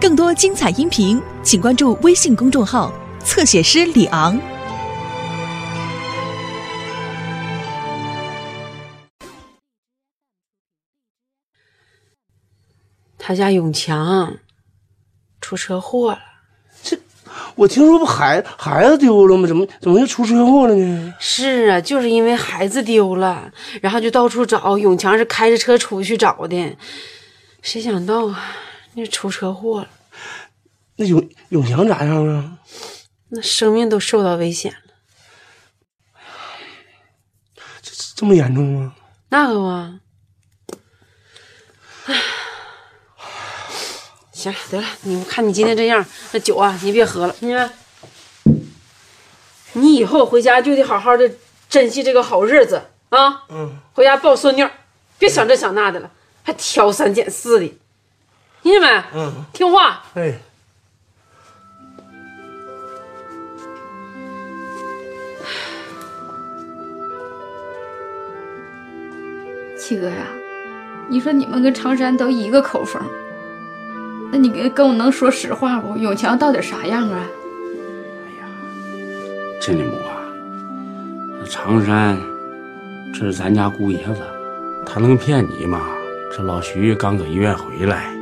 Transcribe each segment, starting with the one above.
更多精彩音频，请关注微信公众号“侧写师李昂”。他家永强出车祸了。这我听说不孩孩子丢了吗？怎么怎么又出车祸了呢？是啊，就是因为孩子丢了，然后就到处找。永强是开着车出去找的，谁想到啊，那出车祸了。那永永强咋样啊？那生命都受到危险了。这这么严重吗？那个吗。唉。行了，得了，你看你今天这样，那酒啊，你别喝了。你，你以后回家就得好好的珍惜这个好日子啊。嗯。回家抱孙女，别想这想那的了，还挑三拣四的，听见没？嗯。听话。哎。七哥呀，你说你们跟常山都一个口风。那你跟跟我能说实话不？永强到底啥样啊？哎呀，真的母啊，那常山这是咱家姑爷子，他能骗你吗？这老徐刚搁医院回来，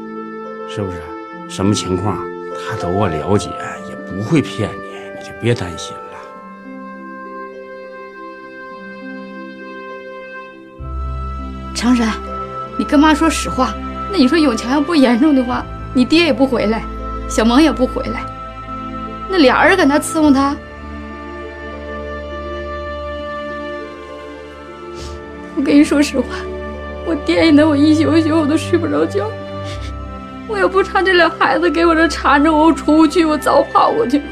是不是？什么情况他都我了解，也不会骗你，你就别担心了。长山，你跟妈说实话。那你说永强要不严重的话？你爹也不回来，小萌也不回来，那俩人搁那伺候他。我跟你说实话，我惦记的我一宿一宿我都睡不着觉。我要不差这俩孩子给我这缠着我，我出不去，我早跑过去了。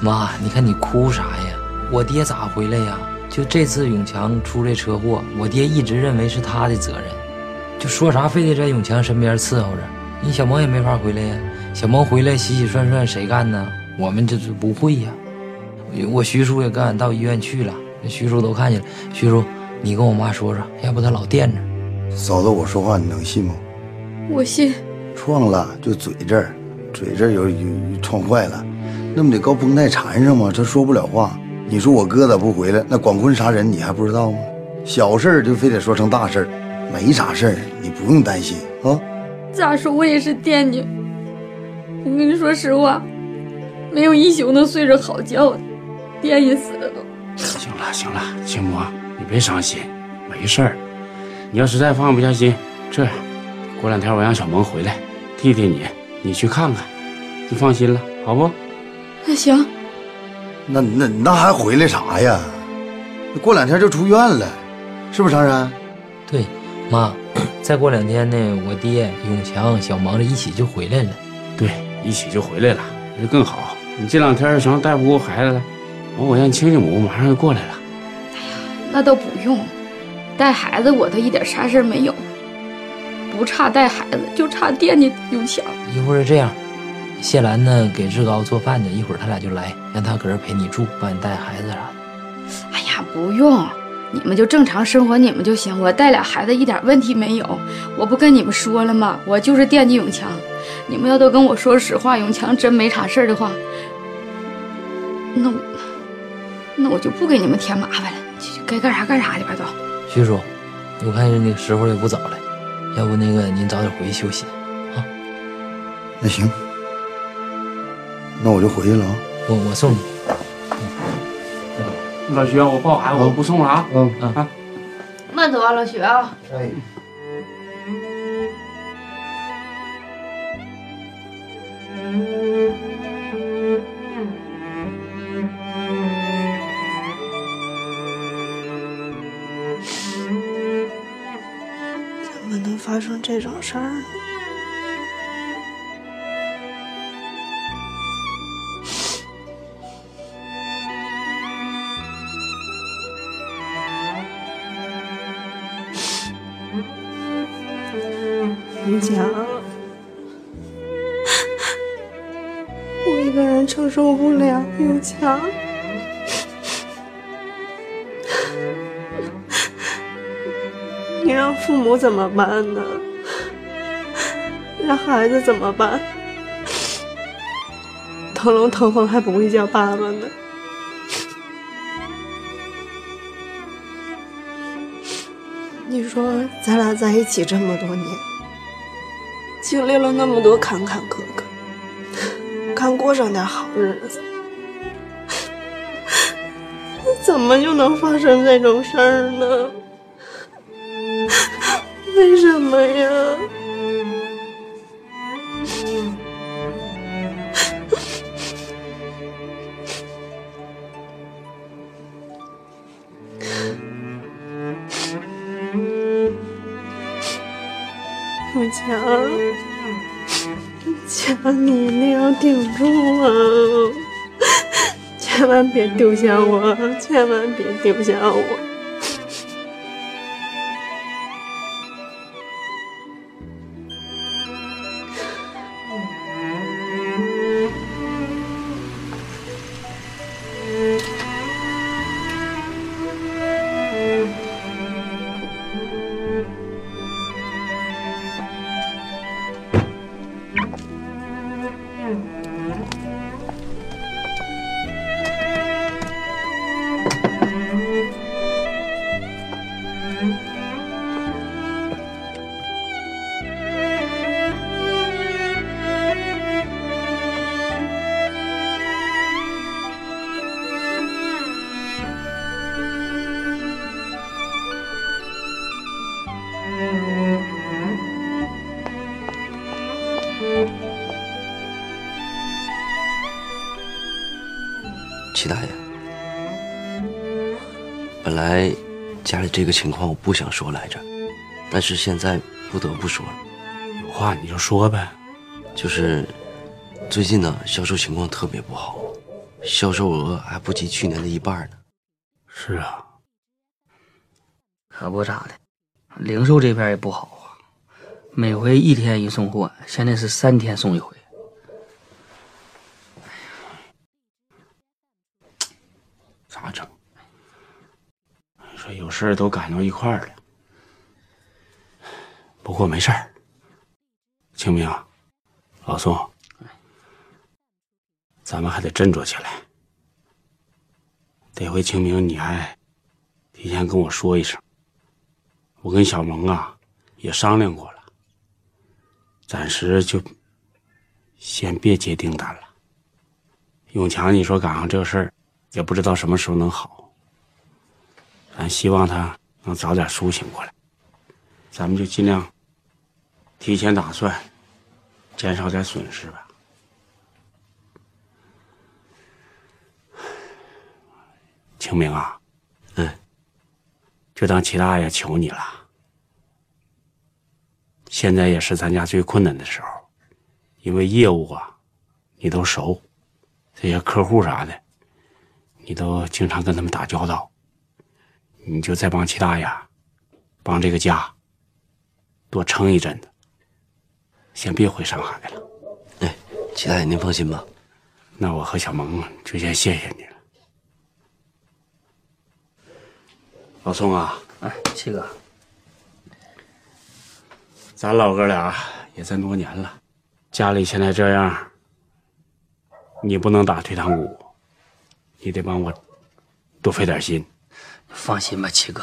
妈，你看你哭啥呀？我爹咋回来呀？就这次永强出这车祸，我爹一直认为是他的责任，就说啥非得在永强身边伺候着。你小萌也没法回来呀，小萌回来洗洗涮涮谁干呢？我们这是不会呀。我徐叔也跟俺到医院去了，徐叔都看见了。徐叔，你跟我妈说说，要不她老惦着。嫂子，我说话你能信吗？我信。撞了就嘴这儿，嘴这儿有有撞坏了，那不得高绷带缠上吗？他说不了话。你说我哥咋不回来？那广坤杀人你还不知道吗？小事儿就非得说成大事儿没啥事儿，你不用担心啊。咋说，我也是惦记。我跟你说实话，没有一宿能睡着好觉的，惦记死了都。行了行了，青母，你别伤心，没事儿。你要实在放不下心，这样，过两天我让小萌回来替替你，你去看看，就放心了，好不？那行。那那那还回来啥呀？过两天就出院了，是不是常山？对，妈。再过两天呢，我爹永强、小萌子一起就回来了。对，一起就回来了，那就更好。你这两天想带不过孩子了，完我让亲家母马上就过来了。哎呀，那倒不用，带孩子我都一点啥事没有，不差带孩子，就差惦记永强。一会儿这样，谢兰呢给志高做饭去，一会儿他俩就来，让他搁这陪你住，帮你带孩子啥的。哎呀，不用。你们就正常生活，你们就行。我带俩孩子一点问题没有。我不跟你们说了吗？我就是惦记永强。你们要都跟我说实话，永强真没啥事儿的话，那我那我就不给你们添麻烦了。该干啥干啥去吧，都。徐叔，我看那个时候也不早了，要不那个您早点回去休息啊。那行，那我就回去了啊。我我送你。老徐，我抱孩子，我不送了啊。嗯啊，慢走啊，老徐啊。哎。这种事儿呢？永强，我一个人承受不了。永强，你让父母怎么办呢？那孩子怎么办？腾龙腾凤还不会叫爸爸呢。你说咱俩在一起这么多年，经历了那么多坎坎坷坷，刚过上点好日子，怎么就能发生这种事儿呢？强，强，你一定要顶住啊！千万别丢下我，千万别丢下我。这个情况我不想说来着，但是现在不得不说了。有话你就说呗。就是最近呢，销售情况特别不好，销售额还不及去年的一半呢。是啊，可不咋的，零售这边也不好啊，每回一天一送货，现在是三天送一回。咋整？你说有事都赶到一块儿了。不过没事儿，清明，老宋，咱们还得振作起来。得回清明你还提前跟我说一声。我跟小萌啊也商量过了，暂时就先别接订单了。永强，你说赶上这事儿。也不知道什么时候能好，咱希望他能早点苏醒过来，咱们就尽量提前打算，减少点损失吧。清明啊，嗯，就当齐大爷求你了。现在也是咱家最困难的时候，因为业务啊，你都熟，这些客户啥的。你都经常跟他们打交道，你就再帮齐大爷，帮这个家多撑一阵子，先别回上海了。哎，齐大爷您放心吧，那我和小萌就先谢谢你了。老宋啊，哎，七哥，咱老哥俩也这么多年了，家里现在这样，你不能打退堂鼓。你得帮我多费点心，放心吧，七哥，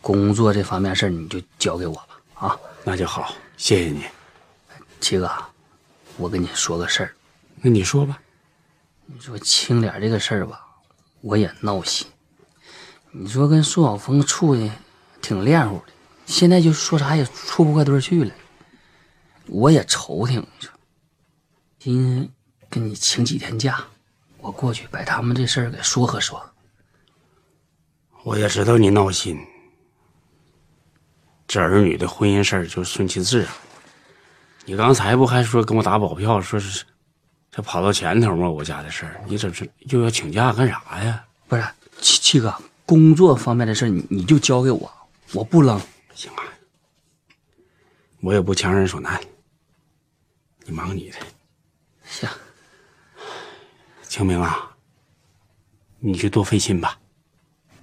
工作这方面事你就交给我吧。啊，那就好，谢谢你，七哥，我跟你说个事儿，那你说吧。你说青莲这个事儿吧，我也闹心。你说跟苏晓峰处的挺恋乎的，现在就说啥也处不过堆去了，我也愁挺。你说，今跟你请几天假。我过去把他们这事儿给说和说。我也知道你闹心，这儿女的婚姻事儿就顺其自然。你刚才不还说跟我打保票，说是这跑到前头吗？我家的事儿，你这这又要请假干啥呀？不是七七哥，工作方面的事你你就交给我，我不扔。行啊，我也不强人所难，你忙你的。行。清明啊，你就多费心吧，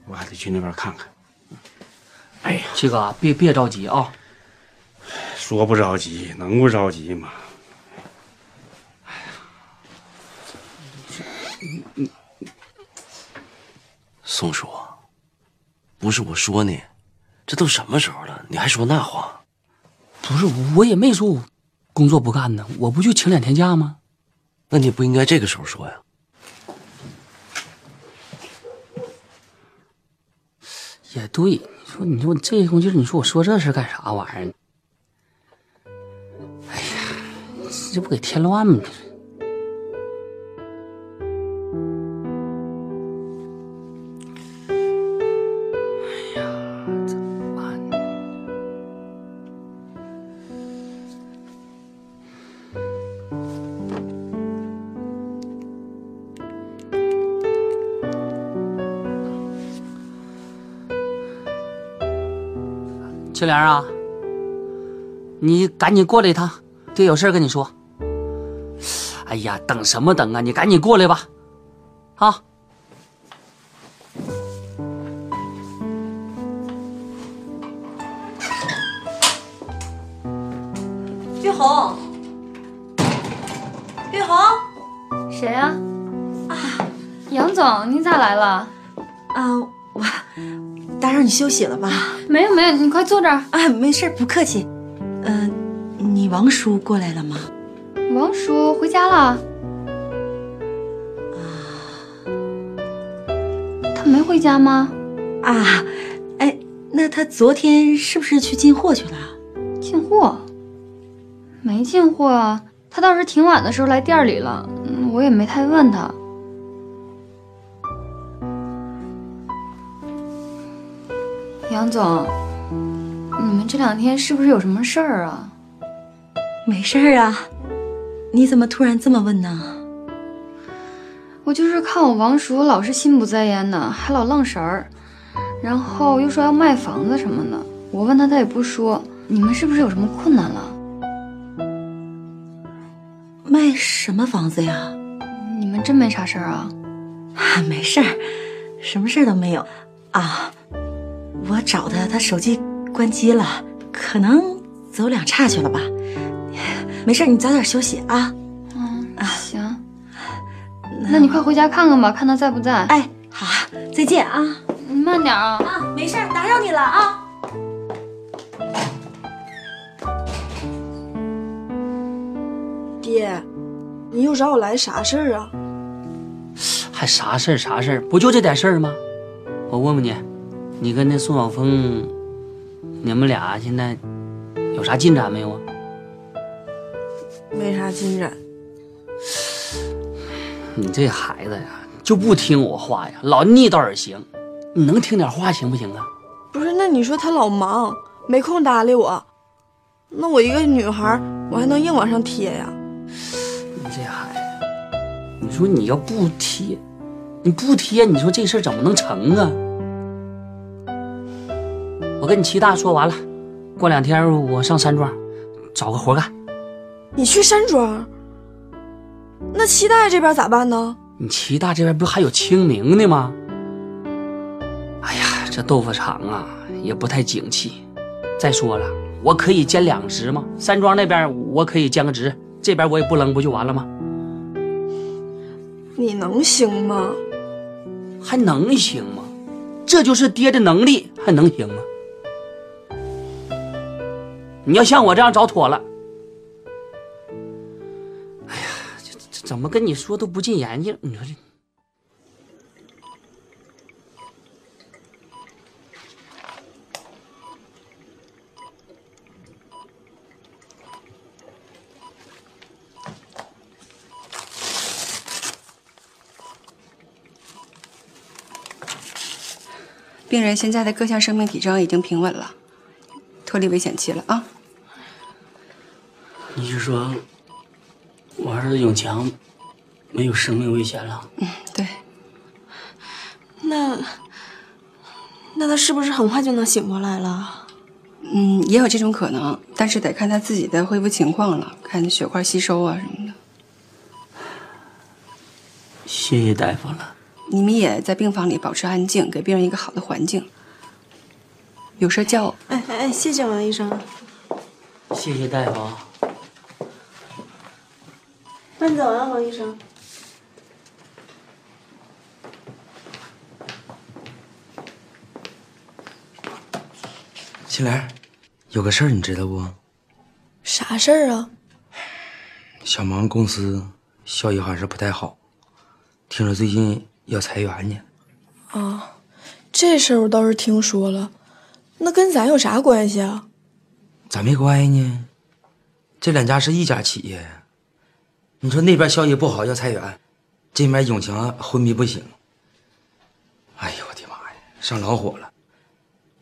我还得去那边看看。哎呀，七哥，别别着急啊。说不着急，能不着急吗？哎呀，宋叔，不是我说你，这都什么时候了，你还说那话？不是，我也没说我工作不干呢，我不就请两天假吗？那你不应该这个时候说呀。也对，你说，你说这功劲儿，你说我说这事干啥玩意儿？哎呀，这不给添乱吗？青莲啊，你赶紧过来一趟，爹有事跟你说。哎呀，等什么等啊？你赶紧过来吧，啊！玉红，玉红，谁呀、啊？杨总，你咋来了？啊，我打扰你休息了吧？没有没有，你快坐这儿。啊，没事，不客气。嗯、你王叔过来了吗？王叔回家了。啊他没回家吗？啊，哎，那他昨天是不是去进货去了？进货？没进货啊，他倒是挺晚的时候来店里了，嗯我也没太问他。杨总，你们这两天是不是有什么事儿啊？没事儿啊，你怎么突然这么问呢？我就是看我王叔老是心不在焉的，还老愣神儿，然后又说要卖房子什么的。我问他，他也不说。你们是不是有什么困难了？卖什么房子呀？你们真没啥事儿啊？啊，没事儿，什么事儿都没有啊。我找他，他手机关机了，可能走两岔去了吧。没事，你早点休息啊。嗯啊，行。那你快回家看看吧，看他在不在。哎，好，再见啊。你慢点啊。啊，没事，打扰你了啊。爹，你又找我来啥事儿啊？还啥事儿啥事儿？不就这点事儿吗？我问问你，你跟那宋晓峰，你们俩现在有啥进展没有啊？没啥进展。你这孩子呀，就不听我话呀，老逆道而行。你能听点话行不行啊？不是，那你说他老忙，没空搭理我，那我一个女孩，我还能硬往上贴呀？你这孩子，你说你要不贴，你不贴，你说这事儿怎么能成啊？我跟你齐大说完了，过两天我上山庄找个活干。你去山庄？那齐大爷这边咋办呢？你齐大这边不还有清明呢吗？哎呀，这豆腐厂啊也不太景气。再说了，我可以兼两职吗？山庄那边我可以兼个职，这边我也不扔，不就完了吗？你能行吗？还能行吗？这就是爹的能力，还能行吗？你要像我这样找妥了。哎呀，这这怎么跟你说都不进眼睛？你说这。病人现在的各项生命体征已经平稳了，脱离危险期了啊！你是说，我儿子永强没有生命危险了？嗯，对。那那他是不是很快就能醒过来了？嗯，也有这种可能，但是得看他自己的恢复情况了，看血块吸收啊什么的。谢谢大夫了。你们也在病房里保持安静，给病人一个好的环境。有事叫我。哎哎哎，谢谢王医生。谢谢大夫啊。慢走啊，王医生。青莲，有个事儿你知道不？啥事儿啊？小芒公司效益还是不太好，听说最近要裁员呢。啊，这事儿我倒是听说了，那跟咱有啥关系啊？咋没关系呢？这两家是一家企业。你说那边消息不好要裁员，这边永强昏迷不醒。哎呦我的妈呀，上老火了！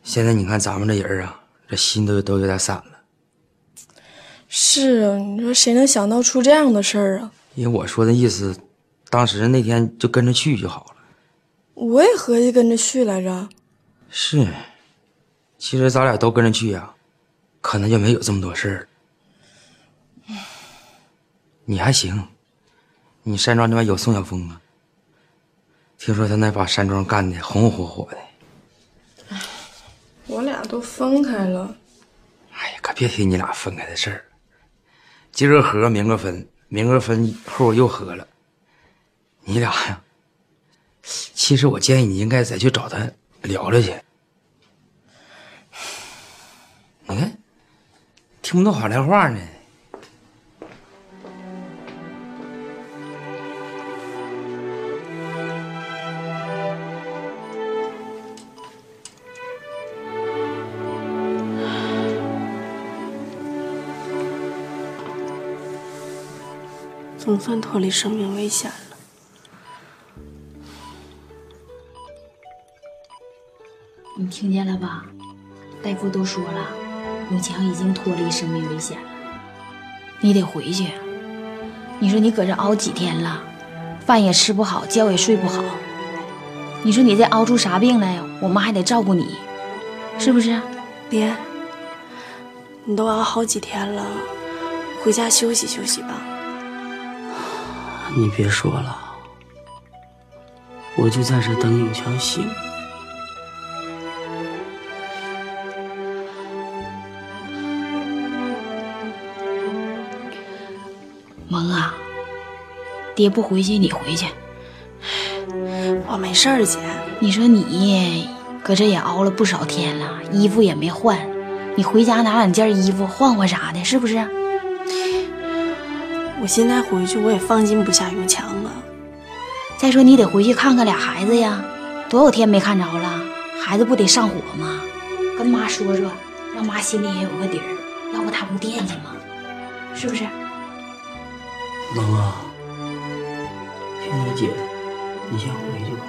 现在你看咱们这人啊，这心都都有点散了。是啊，你说谁能想到出这样的事儿啊？因为我说的意思，当时那天就跟着去就好了。我也合计跟着去来着。是，其实咱俩都跟着去呀，可能就没有这么多事儿。你还行，你山庄那边有宋晓峰啊？听说他那把山庄干的红红火火的。哎我俩都分开了。哎呀，可别提你俩分开的事儿。今儿合，明个分，明个分后又合了。你俩呀，其实我建议你应该再去找他聊聊去。你看，听不懂好赖话呢。总算脱离生命危险了。你听见了吧？大夫都说了，永强已经脱离生命危险了。你得回去。你说你搁这熬几天了，饭也吃不好，觉也睡不好。你说你再熬出啥病来，我妈还得照顾你，是不是？爹，你都熬好几天了，回家休息休息吧。你别说了，我就在这等永强醒。萌啊，爹不回去，你回去。我没事儿，姐。你说你搁这也熬了不少天了，衣服也没换，你回家拿两件衣服换换啥的，是不是？我现在回去，我也放心不下永强啊。再说你得回去看看俩孩子呀，多少天没看着了，孩子不得上火吗？跟妈说说，让妈心里也有个底儿，要不她不惦记吗？是不是？能啊，听我姐的，你先回去吧，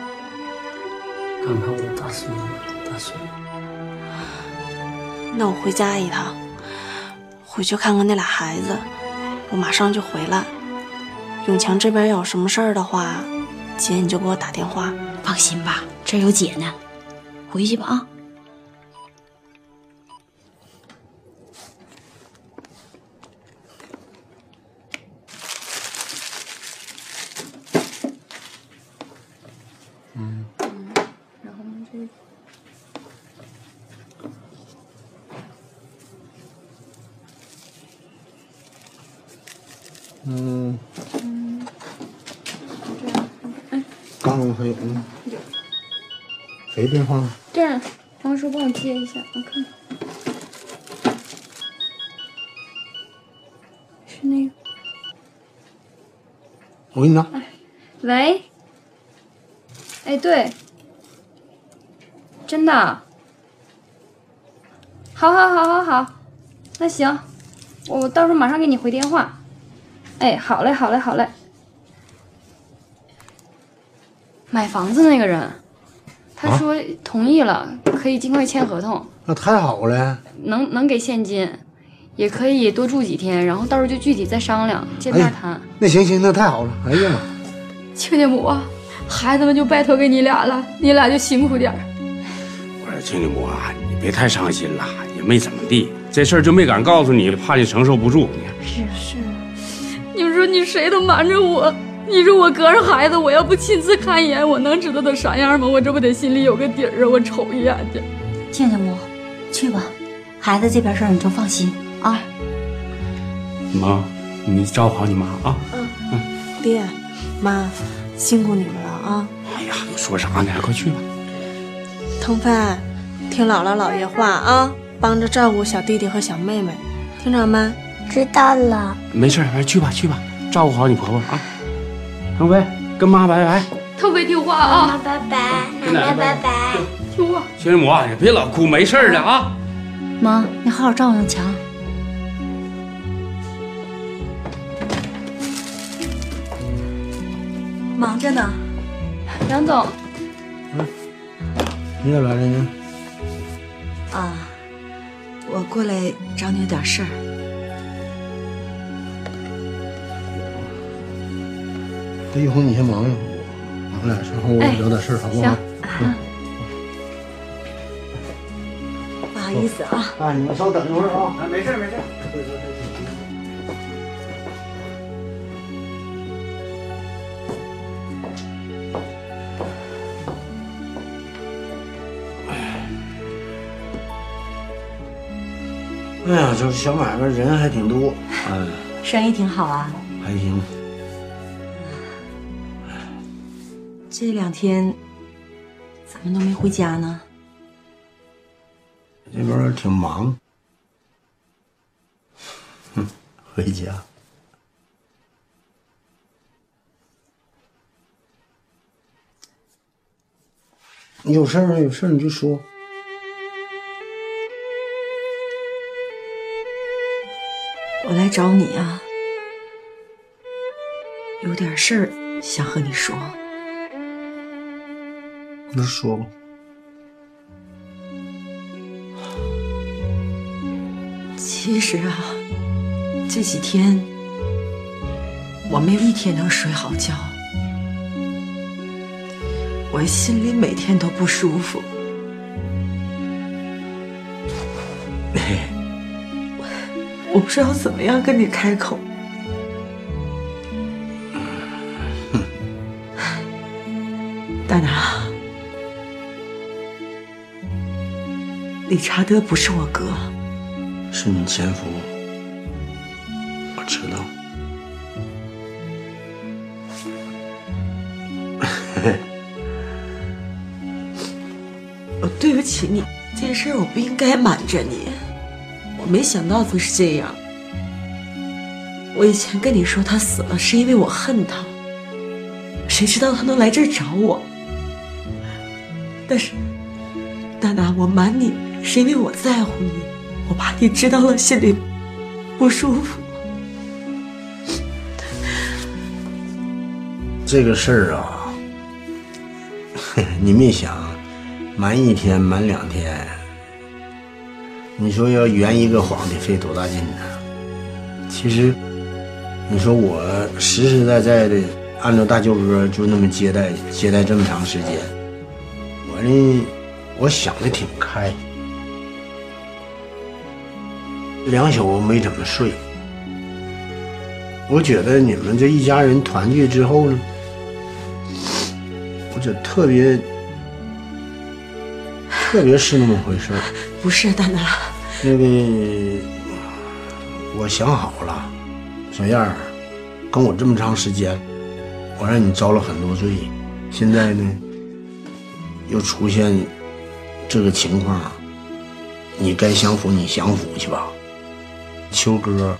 看看我大孙子、大孙女。那我回家一趟，回去看看那俩孩子。我马上就回来。永强这边要有什么事儿的话，姐你就给我打电话。放心吧，这有姐呢。回去吧啊。电话？这样，王叔帮我接一下，我看。是那个。我给你拿。喂。哎，对。真的。好好好好好，那行，我到时候马上给你回电话。哎，好嘞，好嘞，好嘞。买房子那个人，他说同意了，可以尽快签合同。那太好了。能能给现金，也可以多住几天，然后到时候就具体再商量，见面谈。那行行，那太好了。哎呀妈！亲家母啊，孩子们就拜托给你俩了，你俩就辛苦点儿。我说亲家母啊，你别太伤心了，也没怎么地，这事儿就没敢告诉你，怕你承受不住。是是。你们说你谁都瞒着我，你说我隔着孩子，我要不亲自看一眼，我能知道他啥样吗？我这不得心里有个底儿啊？我瞅一眼去。亲家母，去吧，孩子这边事儿你就放心啊。妈，你照顾好你妈啊。嗯嗯。爹，妈，辛苦你们了啊。哎呀，说啥呢？快去吧。腾飞，听姥姥姥爷话啊，帮着照顾小弟弟和小妹妹，听着没？知道了。没事儿，没事儿去吧去吧，照顾好你婆婆啊。腾飞，跟妈拜拜。特别听话啊！妈妈拜拜，奶奶拜拜。听话。亲母啊，你别老哭，没事儿的啊。妈，你好好照顾永强。忙着呢，杨总。嗯你咋来了呢？啊，我过来找你有点事儿。这一会儿你先忙一会儿，我俩稍后我聊点事儿，好不好？行。不好意思啊。啊，你们稍等一会儿啊。啊，没事没事。哎呀，就是小买卖人还挺多，哎，生意挺好啊。还行。这两天怎么都没回家呢？这边挺忙。哼，回家。你有事儿有事儿你就说。我来找你啊，有点事儿想和你说。那说吧。其实啊，这几天我没有一天能睡好觉，我心里每天都不舒服。我不知道怎么样跟你开口。大拿，理查德不是我哥，是你前夫，我知道。我对不起你，这件事我不应该瞒着你。我没想到会是这样。我以前跟你说他死了是因为我恨他，谁知道他能来这儿找我？但是，娜娜，我瞒你是因为我在乎你，我怕你知道了心里不舒服。这个事儿啊，你没想瞒一天瞒两天。你说要圆一个谎得费多大劲呢？其实，你说我实实在在的按照大舅哥就那么接待接待这么长时间，我呢，我想的挺开，两宿没怎么睡。我觉得你们这一家人团聚之后呢，我就特别特别是那么回事儿。不是大拿，那个我想好了，小燕儿，跟我这么长时间，我让你遭了很多罪，现在呢又出现这个情况，你该享福你享福去吧。秋哥、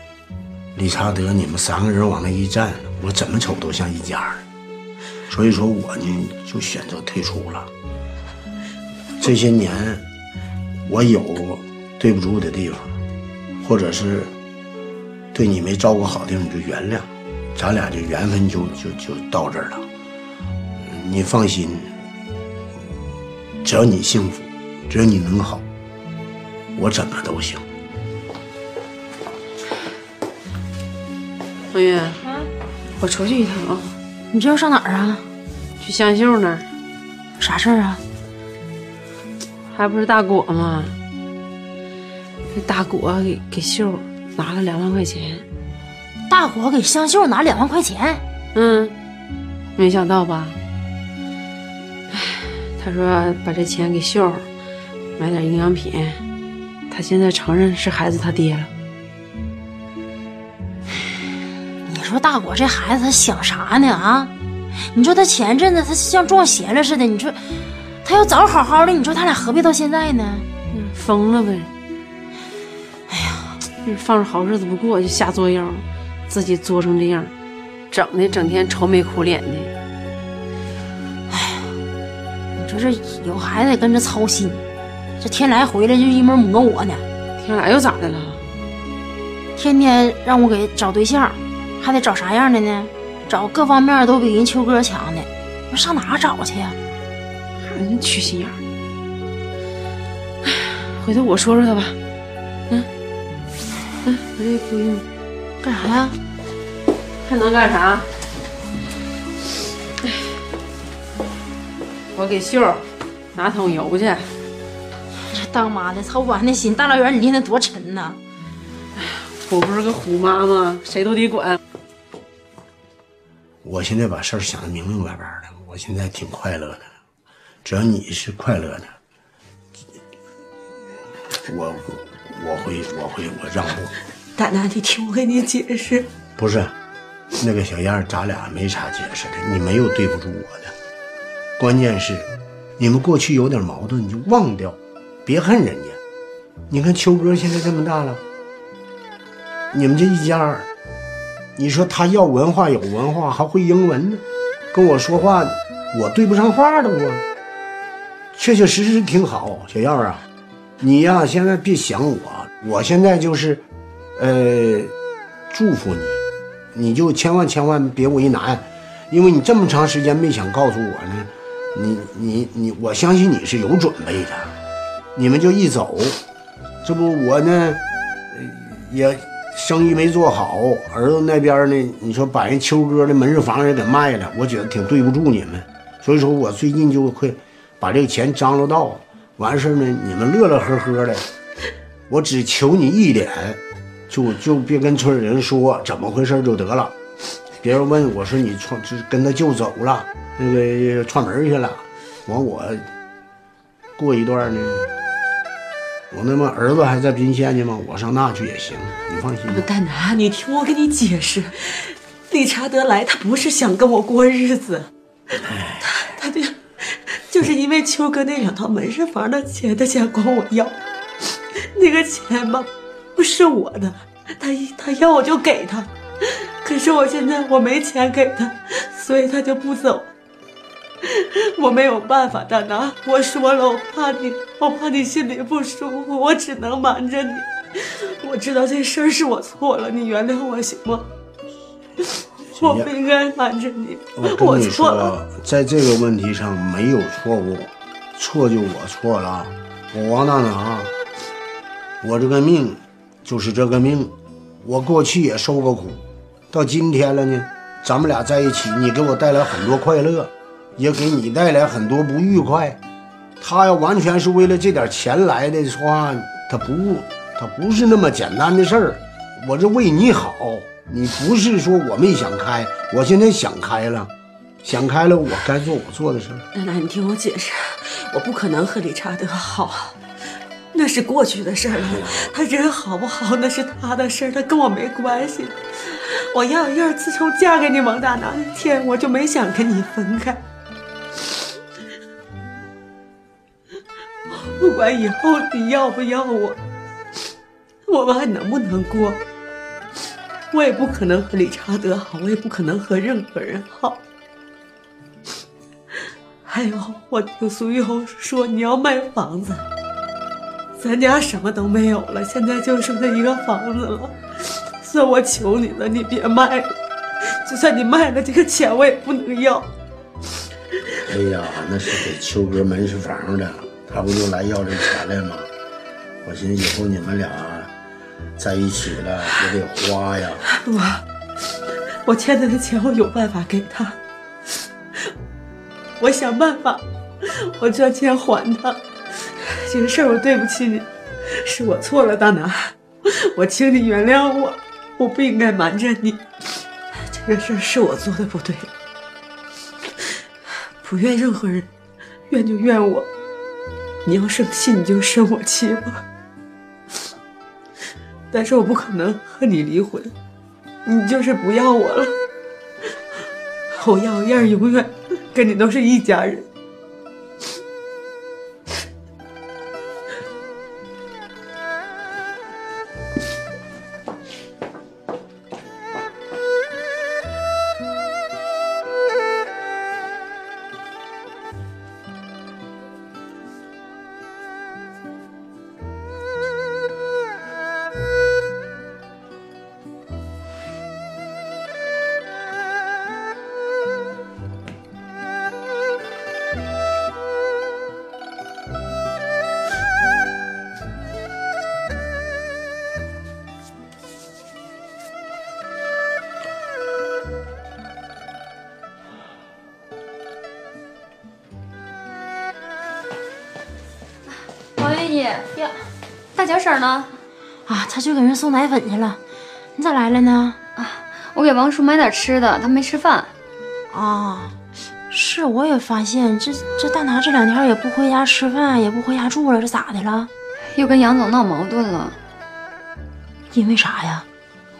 理查德，你们三个人往那一站，我怎么瞅都像一家人，所以说我呢就选择退出了。这些年。我有对不住的地方，或者是对你没照顾好的地方，你就原谅，咱俩这缘分就就就到这儿了。你放心，只要你幸福，只要你能好，我怎么都行。王月，我出去一趟啊。你这要上哪儿啊？去香秀那儿。啥事儿啊？还不是大果吗？这大果给给秀拿了两万块钱。大果给香秀拿两万块钱？嗯，没想到吧？哎，他说把这钱给秀买点营养品。他现在承认是孩子他爹了。说大果这孩子他想啥呢？啊？你说他前阵子他像撞邪了似的，你说。他要早好好的，你说他俩何必到现在呢？疯了呗！这放着好日子不过，就瞎作妖，自己作成这样，整的整天愁眉苦脸的。哎呀你说这有孩子得跟着操心，这天来回来就一门磨我呢。天来又咋的了？天天让我给找对象，还得找啥样的呢？找各方面都比人秋哥强的，我上哪找去呀？还真缺心眼儿。唉回头我说说他吧。嗯，嗯，我这不用，干啥呀？还能干啥？哎我给秀儿拿桶油去。这当妈的操不完的心，大老远你练得多沉呐！我不是个虎妈吗？谁都得管。我现在把事儿想得明明白白的，我现在挺快乐的，只要你是快乐的，我我会我会我让步。大奶，你听我给你解释。不是，那个小燕，咱俩没啥解释的，你没有对不住我的。关键是，你们过去有点矛盾，你就忘掉，别恨人家。你看秋哥现在这么大了，你们这一家儿，你说他要文化有文化，还会英文呢，跟我说话，我对不上话的我。确确实实挺好，小燕儿啊，你呀现在别想我，我现在就是，呃，祝福你，你就千万千万别为难，因为你这么长时间没想告诉我呢，你你你，我相信你是有准备的，你们就一走，这不我呢，也生意没做好，儿子那边呢，你说把人秋哥的门市房也给卖了，我觉得挺对不住你们，所以说我最近就会把这个钱张罗到，完事呢，你们乐乐呵呵的，我只求你一点，就就别跟村里人说怎么回事就得了，别人问我说你串就跟他舅走了，那个串门去了，完我过一段呢，我那么儿子还在宾县呢吗，我上那去也行，你放心。大拿，你听我给你解释，理查德来，他不是想跟我过日子，他他就就是因为秋哥那两套门市房的钱，他想管我要，那个钱吧，不是我的，他他要我就给他，可是我现在我没钱给他，所以他就不走。我没有办法，大拿，我说了，我怕你，我怕你心里不舒服，我只能瞒着你。我知道这事儿是我错了，你原谅我行吗？我不应该瞒着你，我错了。说，在这个问题上没有错误，错就我错了。我王大拿，我这个命就是这个命，我过去也受过苦，到今天了呢，咱们俩在一起，你给我带来很多快乐，也给你带来很多不愉快。他要完全是为了这点钱来的话，他不，他不是那么简单的事儿。我这为你好，你不是说我没想开，我现在想开了，想开了，我该做我做的事儿。奶奶，你听我解释，我不可能和理查德好，那是过去的事儿了。他人好不好那是他的事儿，他跟我没关系。我要燕自从嫁给你王大拿那天，我就没想跟你分开。不管以后你要不要我，我们还能不能过？我也不可能和理查德好，我也不可能和任何人好。还有，我听苏玉红说你要卖房子，咱家什么都没有了，现在就剩下一个房子了。算我求你了，你别卖了，就算你卖了这个钱，我也不能要。哎呀，那是给秋哥门市房的，他不就来要这钱来吗？我寻思以后你们俩在一起了也得花呀。我我欠他的钱，我有办法给他，我想办法，我赚钱还他。这个事儿我对不起你，是我错了，大拿，我请你原谅我，我不应该瞒着你。这个事儿是我做的不对，不怨任何人，怨就怨我。你要生气，你就生我气吧。但是我不可能和你离婚，你就是不要我了。我要燕儿永远跟你都是一家人。送奶粉去了。你咋来了呢？啊，我给王叔买点吃的，他没吃饭。啊，是，我也发现这这大拿这两天也不回家吃饭，也不回家住了，这咋的了？又跟杨总闹矛盾了。因为啥呀？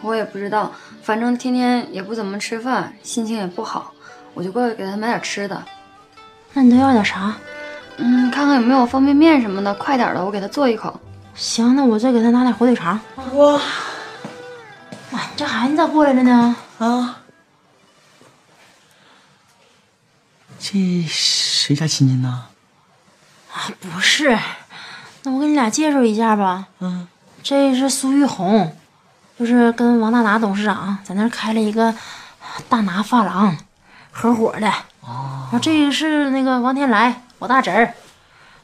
我也不知道，反正天天也不怎么吃饭，心情也不好，我就过去给他买点吃的。那你都要点啥？嗯，看看有没有方便面什么的，快点的，我给他做一口。行，那我再给他拿点火腿肠。哇，这孩子咋过来了呢？啊，这谁家亲戚呢？啊，不是，那我给你俩介绍一下吧。嗯，这是苏玉红，就是跟王大拿董事长在那儿开了一个大拿发廊，合伙的。哦，然后这个是那个王天来，我大侄儿。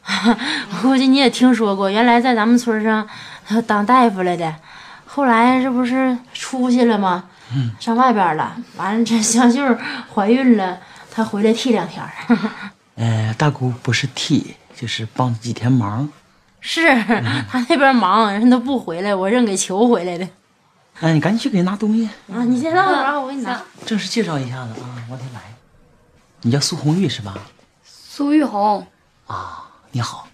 我估计你也听说过，原来在咱们村上当大夫来的，后来这不是出去了吗？嗯，上外边了。完了，这香秀怀孕了，她回来替两天。呃，大姑不是替，就是帮几天忙。是他那边忙，人都不回来，我认给求回来的。哎，你赶紧去给人拿东西啊！你先让会儿，我给你拿。正式介绍一下子啊，王天来，你叫苏红玉是吧？苏玉红。啊。你好，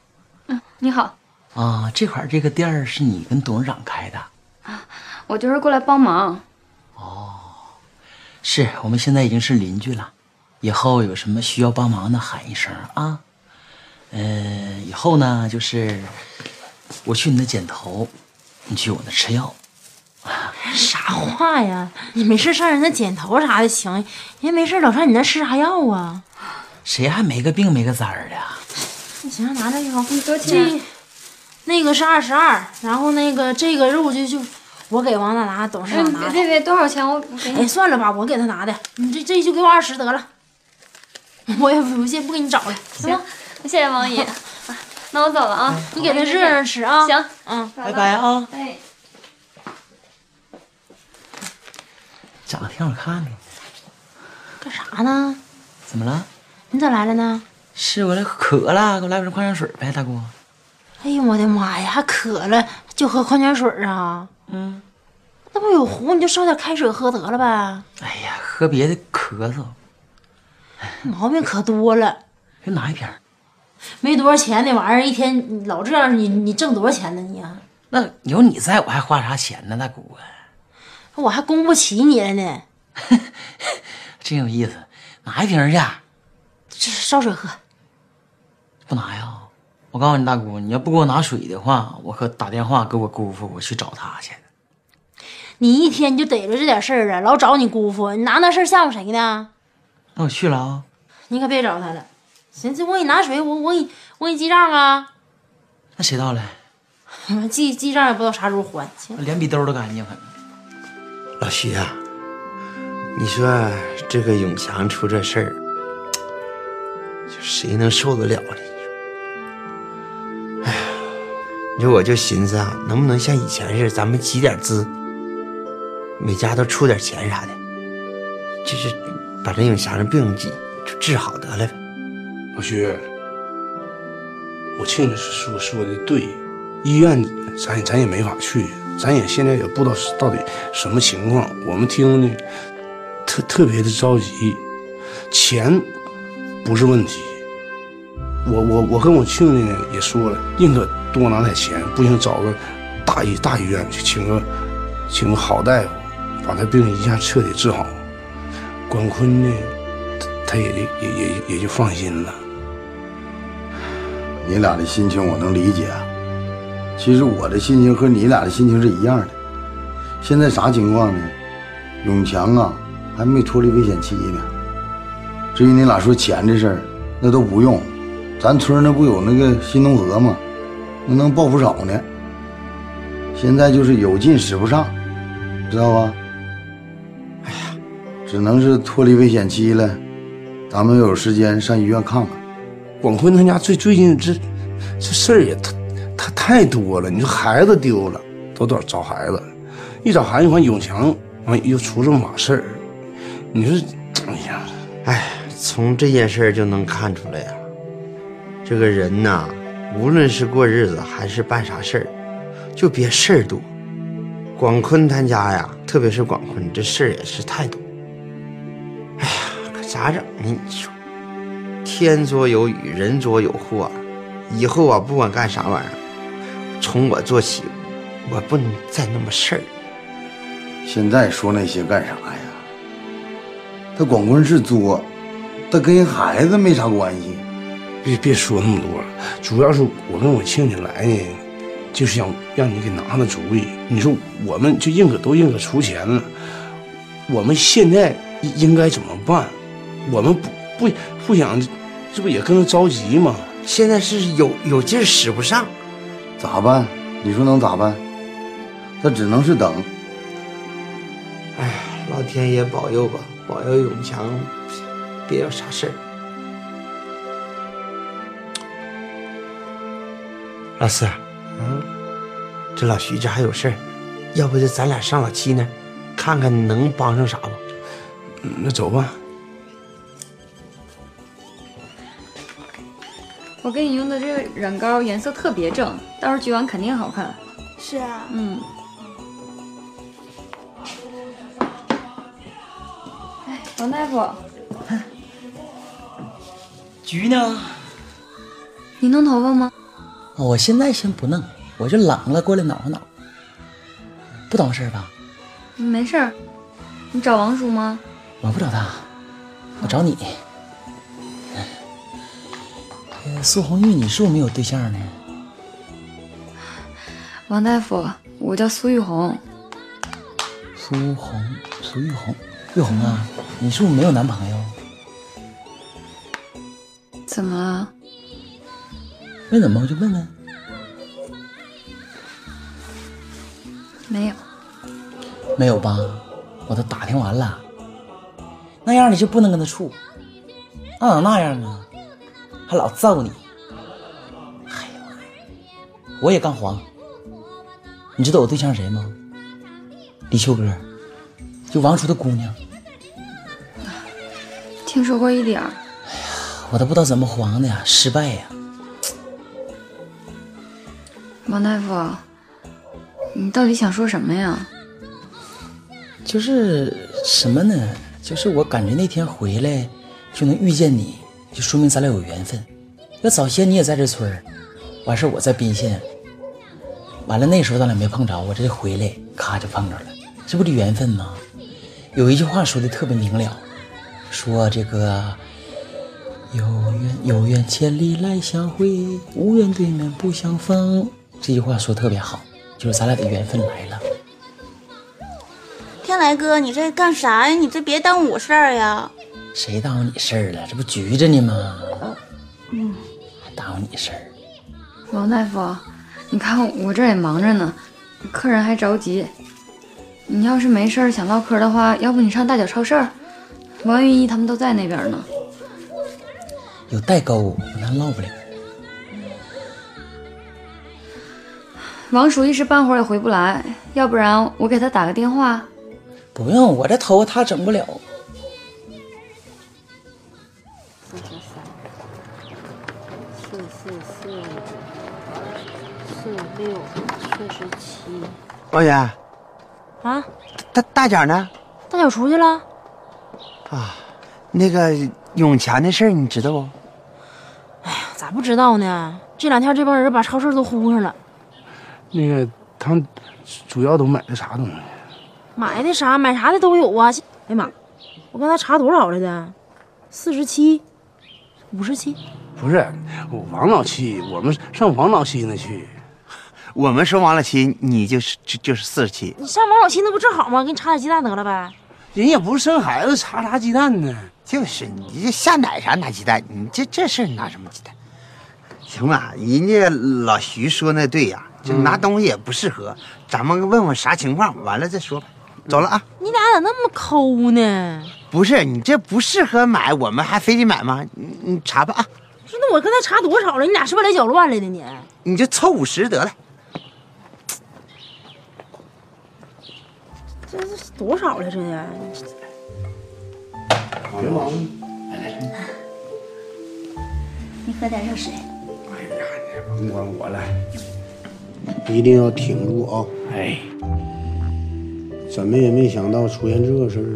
嗯，你好啊，这块这个店儿是你跟董事长开的啊？我就是过来帮忙。哦，是我们现在已经是邻居了，以后有什么需要帮忙的喊一声啊。嗯，以后呢就是我去你那剪头，你去我那吃药。啥话呀？你没事上人家剪头啥的行，人没事老上你那吃啥药啊？谁还没个病没个灾儿的？行，拿着一口。你多少钱？那个是二十二，然后那个这个肉就就我给王大拿董事长拿的。别别别，多少钱？我我给你。哎，算了吧，我给他拿的。你这这就给我二十得了。我也不信不给你找了。行，谢谢王姨。那我走了啊，你给他热热吃啊。行，嗯，拜拜啊。哎。长得挺好看的。干啥呢？怎么了？你咋来了呢？是我这渴了，给我来瓶矿泉水呗，大姑。哎呦我的妈呀，还渴了就喝矿泉水啊？嗯，那不有壶，你就烧点开水喝得了呗。哎呀，喝别的咳嗽，毛病可多了。给拿一瓶。没多少钱那玩意儿，一天老这样，你你挣多少钱呢你？那有你在我还花啥钱呢，大姑啊？我还供不起你了呢。真有意思，拿一瓶去。这烧水喝。不拿呀！我告诉你，大姑，你要不给我拿水的话，我可打电话给我姑父，我去找他去。你一天你就逮着这点事儿啊，老找你姑父，你拿那事儿吓唬谁呢？那我去了啊！你可别找他了。行，这我给你拿水，我我给你我给你记账啊。那谁到了？记记账也不知道啥时候还。行，脸比兜都干净。老徐啊，你说这个永强出这事儿，谁能受得了呢？你说我就寻思啊，能不能像以前似的，咱们集点资，每家都出点钱啥的，就是把这永强的病治治好得了呗。老徐，我听着说说的对，医院咱咱也没法去，咱也现在也不知道到底什么情况，我们听呢特特别的着急，钱不是问题。我我我跟我亲家呢也说了，宁可多拿点钱，不行找个大医大医院去，请个请个好大夫，把他病一下彻底治好。管坤呢，他也也也也就放心了。你俩的心情我能理解啊，其实我的心情和你俩的心情是一样的。现在啥情况呢？永强啊，还没脱离危险期呢。至于你俩说钱这事儿，那都不用。咱村那不有那个新农合吗？那能报不少呢。现在就是有劲使不上，知道吧？哎呀，只能是脱离危险期了。咱们有时间上医院看看。广坤他家最最近这这事儿也他他太多了。你说孩子丢了，都得找孩子，一找孩子完永强完又出这么码事儿。你说，哎呀，哎，从这件事就能看出来呀。这个人呐，无论是过日子还是办啥事儿，就别事儿多。广坤他家呀，特别是广坤，这事儿也是太多。哎呀，可咋整呢？你说，天作有雨，人作有祸。以后啊，不管干啥玩意儿，从我做起，我不能再那么事儿。现在说那些干啥呀？他广坤是作，他跟孩子没啥关系。别别说那么多了，主要是我跟我亲戚来呢，就是想让你给拿拿主意。你说我们就宁可都宁可出钱了，我们现在应该怎么办？我们不不不想，这不也跟着着急吗？现在是有有劲使不上，咋办？你说能咋办？那只能是等。哎，老天爷保佑吧，保佑永强别有啥事儿。老四，嗯，这老徐这还有事儿，要不就咱俩上老七那儿，看看能帮上啥不？那走吧。我给你用的这个染膏颜色特别正，到时候焗完肯定好看。是啊，嗯。哎，王大夫，焗呢？你弄头发吗？我现在先不弄，我就冷了过来挠挠。不懂事吧？没事儿。你找王叔吗？我不找他，我找你。苏红玉，你是不是没有对象呢？王大夫，我叫苏玉红。苏红，苏玉红，玉红啊，你是不是没有男朋友？怎么了？没怎么，我就问问。没有。没有吧？我都打听完了。那样你就不能跟他处。那咋那样啊？还老揍你！哎呀，我也干黄。你知道我对象谁吗？李秋哥，就王叔的姑娘。听说过一点儿。哎呀，我都不知道怎么黄的呀，失败呀。王大夫，你到底想说什么呀？就是什么呢？就是我感觉那天回来就能遇见你。就说明咱俩有缘分。要早些你也在这村儿，完事我在宾县，完了那时候咱俩没碰着，我这回来咔就碰着了，这不是缘分吗？有一句话说的特别明了，说这个有缘有缘千里来相会，无缘对面不相逢。这句话说特别好，就是咱俩的缘分来了。天来哥，你这干啥呀？你这别耽误我事儿呀！谁耽误你事儿了？这不局着呢吗？嗯，还耽误你事儿？王大夫，你看我这也忙着呢，客人还着急。你要是没事儿想唠嗑的话，要不你上大脚超市，王云一他们都在那边呢。有代沟，咱唠不了。王叔一时半会儿也回不来，要不然我给他打个电话。不用，我这头发他整不了。王源，啊，大大脚呢？大脚出去了。啊，那个永强的事儿你知道不？哎呀，咋不知道呢？这两天这帮人把超市都呼上了。那个他们主要都买的啥东西？买的啥？买啥的都有啊！哎呀妈，我刚才查多少来的？四十七，五十七。不是，王老七，我们上王老七那去。我们说王老七，你就是就就是四十七。你上王老七那不正好吗？给你查点鸡蛋得了呗。人也不是生孩子，查啥鸡蛋呢？就是你这下奶啥拿鸡蛋？你这这事拿什么鸡蛋？行了，人家老徐说那对呀，就拿东西也不适合，咱们问问啥情况，完了再说吧。走了啊！你俩咋那么抠呢？不是你这不适合买，我们还非得买吗？你你查吧啊！说那我刚才查多少了？你俩是不是来搅乱了呢？你你就凑五十得了。这是多少了？这的？别忙，你喝点热水。哎呀，你甭管我了，一定要挺住啊！哎，怎么也没想到出现这个事儿。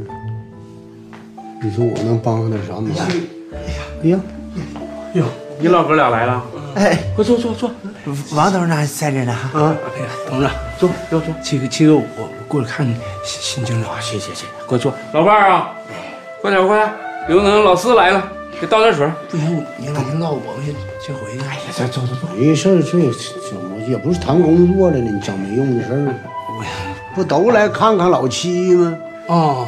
你说我能帮上点啥忙？哎呀，哟，你老哥俩来了？哎，快坐坐坐。王董事长在这呢啊！哎呀，董事长，坐，要坐。七个，七个，我过来看你心情好。谢谢谢，快坐。老伴儿啊，快点快点，刘能老四来了，给倒点水。不行，你老领导，我们先先回去。哎呀，走走走走。没事儿，这这我也不是谈工作了呢，你整没用的事儿。不都来看看老七吗？啊，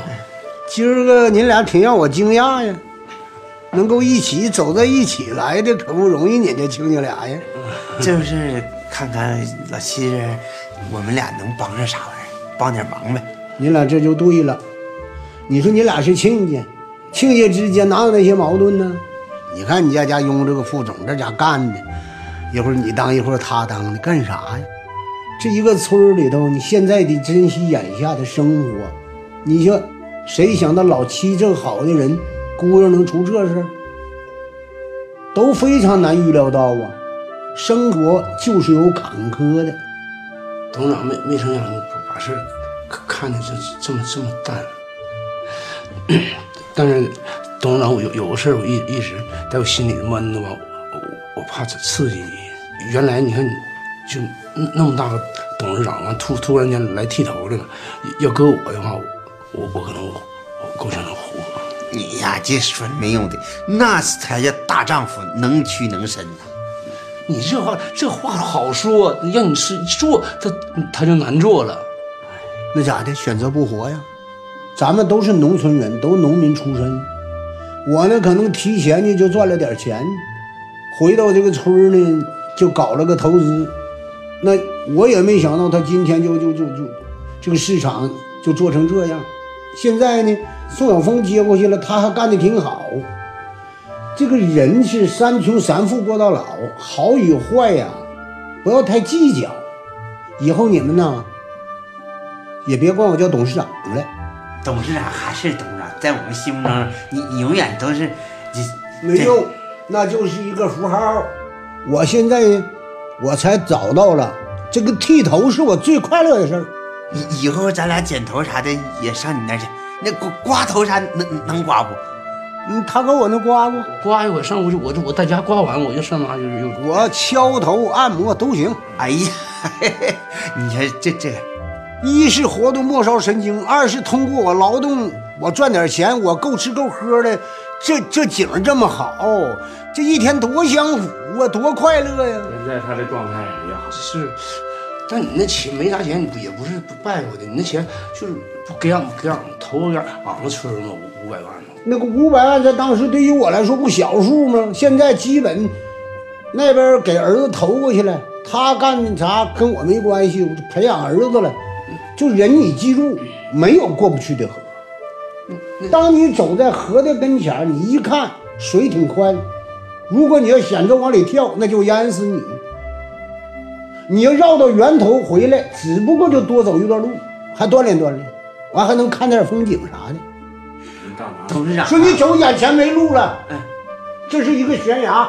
今儿个你俩挺让我惊讶呀，能够一起走在一起来的可不容易，你这亲家俩呀。就是看看老七这，我们俩能帮上啥玩意儿，帮点忙呗。你俩这就对了。你说你俩是亲家，亲家之间哪有那些矛盾呢？你看你家家雍这个副总这家干的，一会儿你当一会儿他当的，干啥呀？这一个村里头，你现在得珍惜眼下的生活。你说谁想到老七这好的人，姑娘能出这事，都非常难预料到啊。生活就是有坎坷的，董事长没没成想把事看的这这么这么淡。但是董事长，我有有个事，我一一直在我心里闷着吧，我我怕刺激你。原来你看，就那么大个董事长，完突突然间来剃头的了。要搁我的话，我我可能我够呛能活。你呀，这说没用的，那才叫大丈夫，能屈能伸。你这话这话好说，让你是做他他就难做了。那咋的？选择不活呀？咱们都是农村人，都农民出身。我呢，可能提前呢就赚了点钱，回到这个村呢就搞了个投资。那我也没想到他今天就就就就这个市场就做成这样。现在呢，宋晓峰接过去了，他还干得挺好。这个人是三穷三富过到老，好与坏呀，不要太计较。以后你们呢，也别管我叫董事长了。董事长还是董事长，在我们心目中，你你永远都是你没用，那就是一个符号。我现在呢，我才找到了这个剃头是我最快乐的事儿。以以后咱俩剪头啥的也上你那去，那刮刮头啥能能刮不？嗯，他搁我那刮过，刮一我上午就我就我在家刮完我就上那就是又我敲头按摩都行。哎呀，嘿嘿你看这这，一是活动末梢神经，二是通过我劳动我赚点钱，我够吃够喝的。这这景这么好，这一天多享福啊，多快乐呀！现在他的状态也好，是，但你那钱没啥钱，你不也不是败过的，你那钱就是不给俺给俺投点俺们村嘛五五百万嘛。那个五百万在当时对于我来说不小数吗？现在基本那边给儿子投过去了，他干啥跟我没关系，我就培养儿子了。就人，你记住，没有过不去的河。当你走在河的跟前，你一看水挺宽，如果你要险着往里跳，那就淹死你。你要绕到源头回来，只不过就多走一段路，还锻炼锻炼，完还能看点风景啥的。董事长说你走眼前没路了，这是一个悬崖，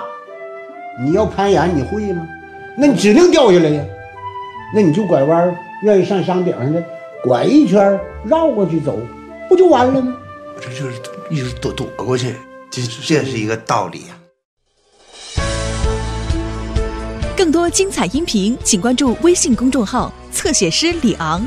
你要攀岩你会吗？那你指定掉下来呀。那你就拐弯，愿意上山顶上的，拐一圈绕过去走，不就完了吗？这就是一直躲躲过去，这这是一个道理啊、更多精彩音频，请关注微信公众号“侧写师李昂”。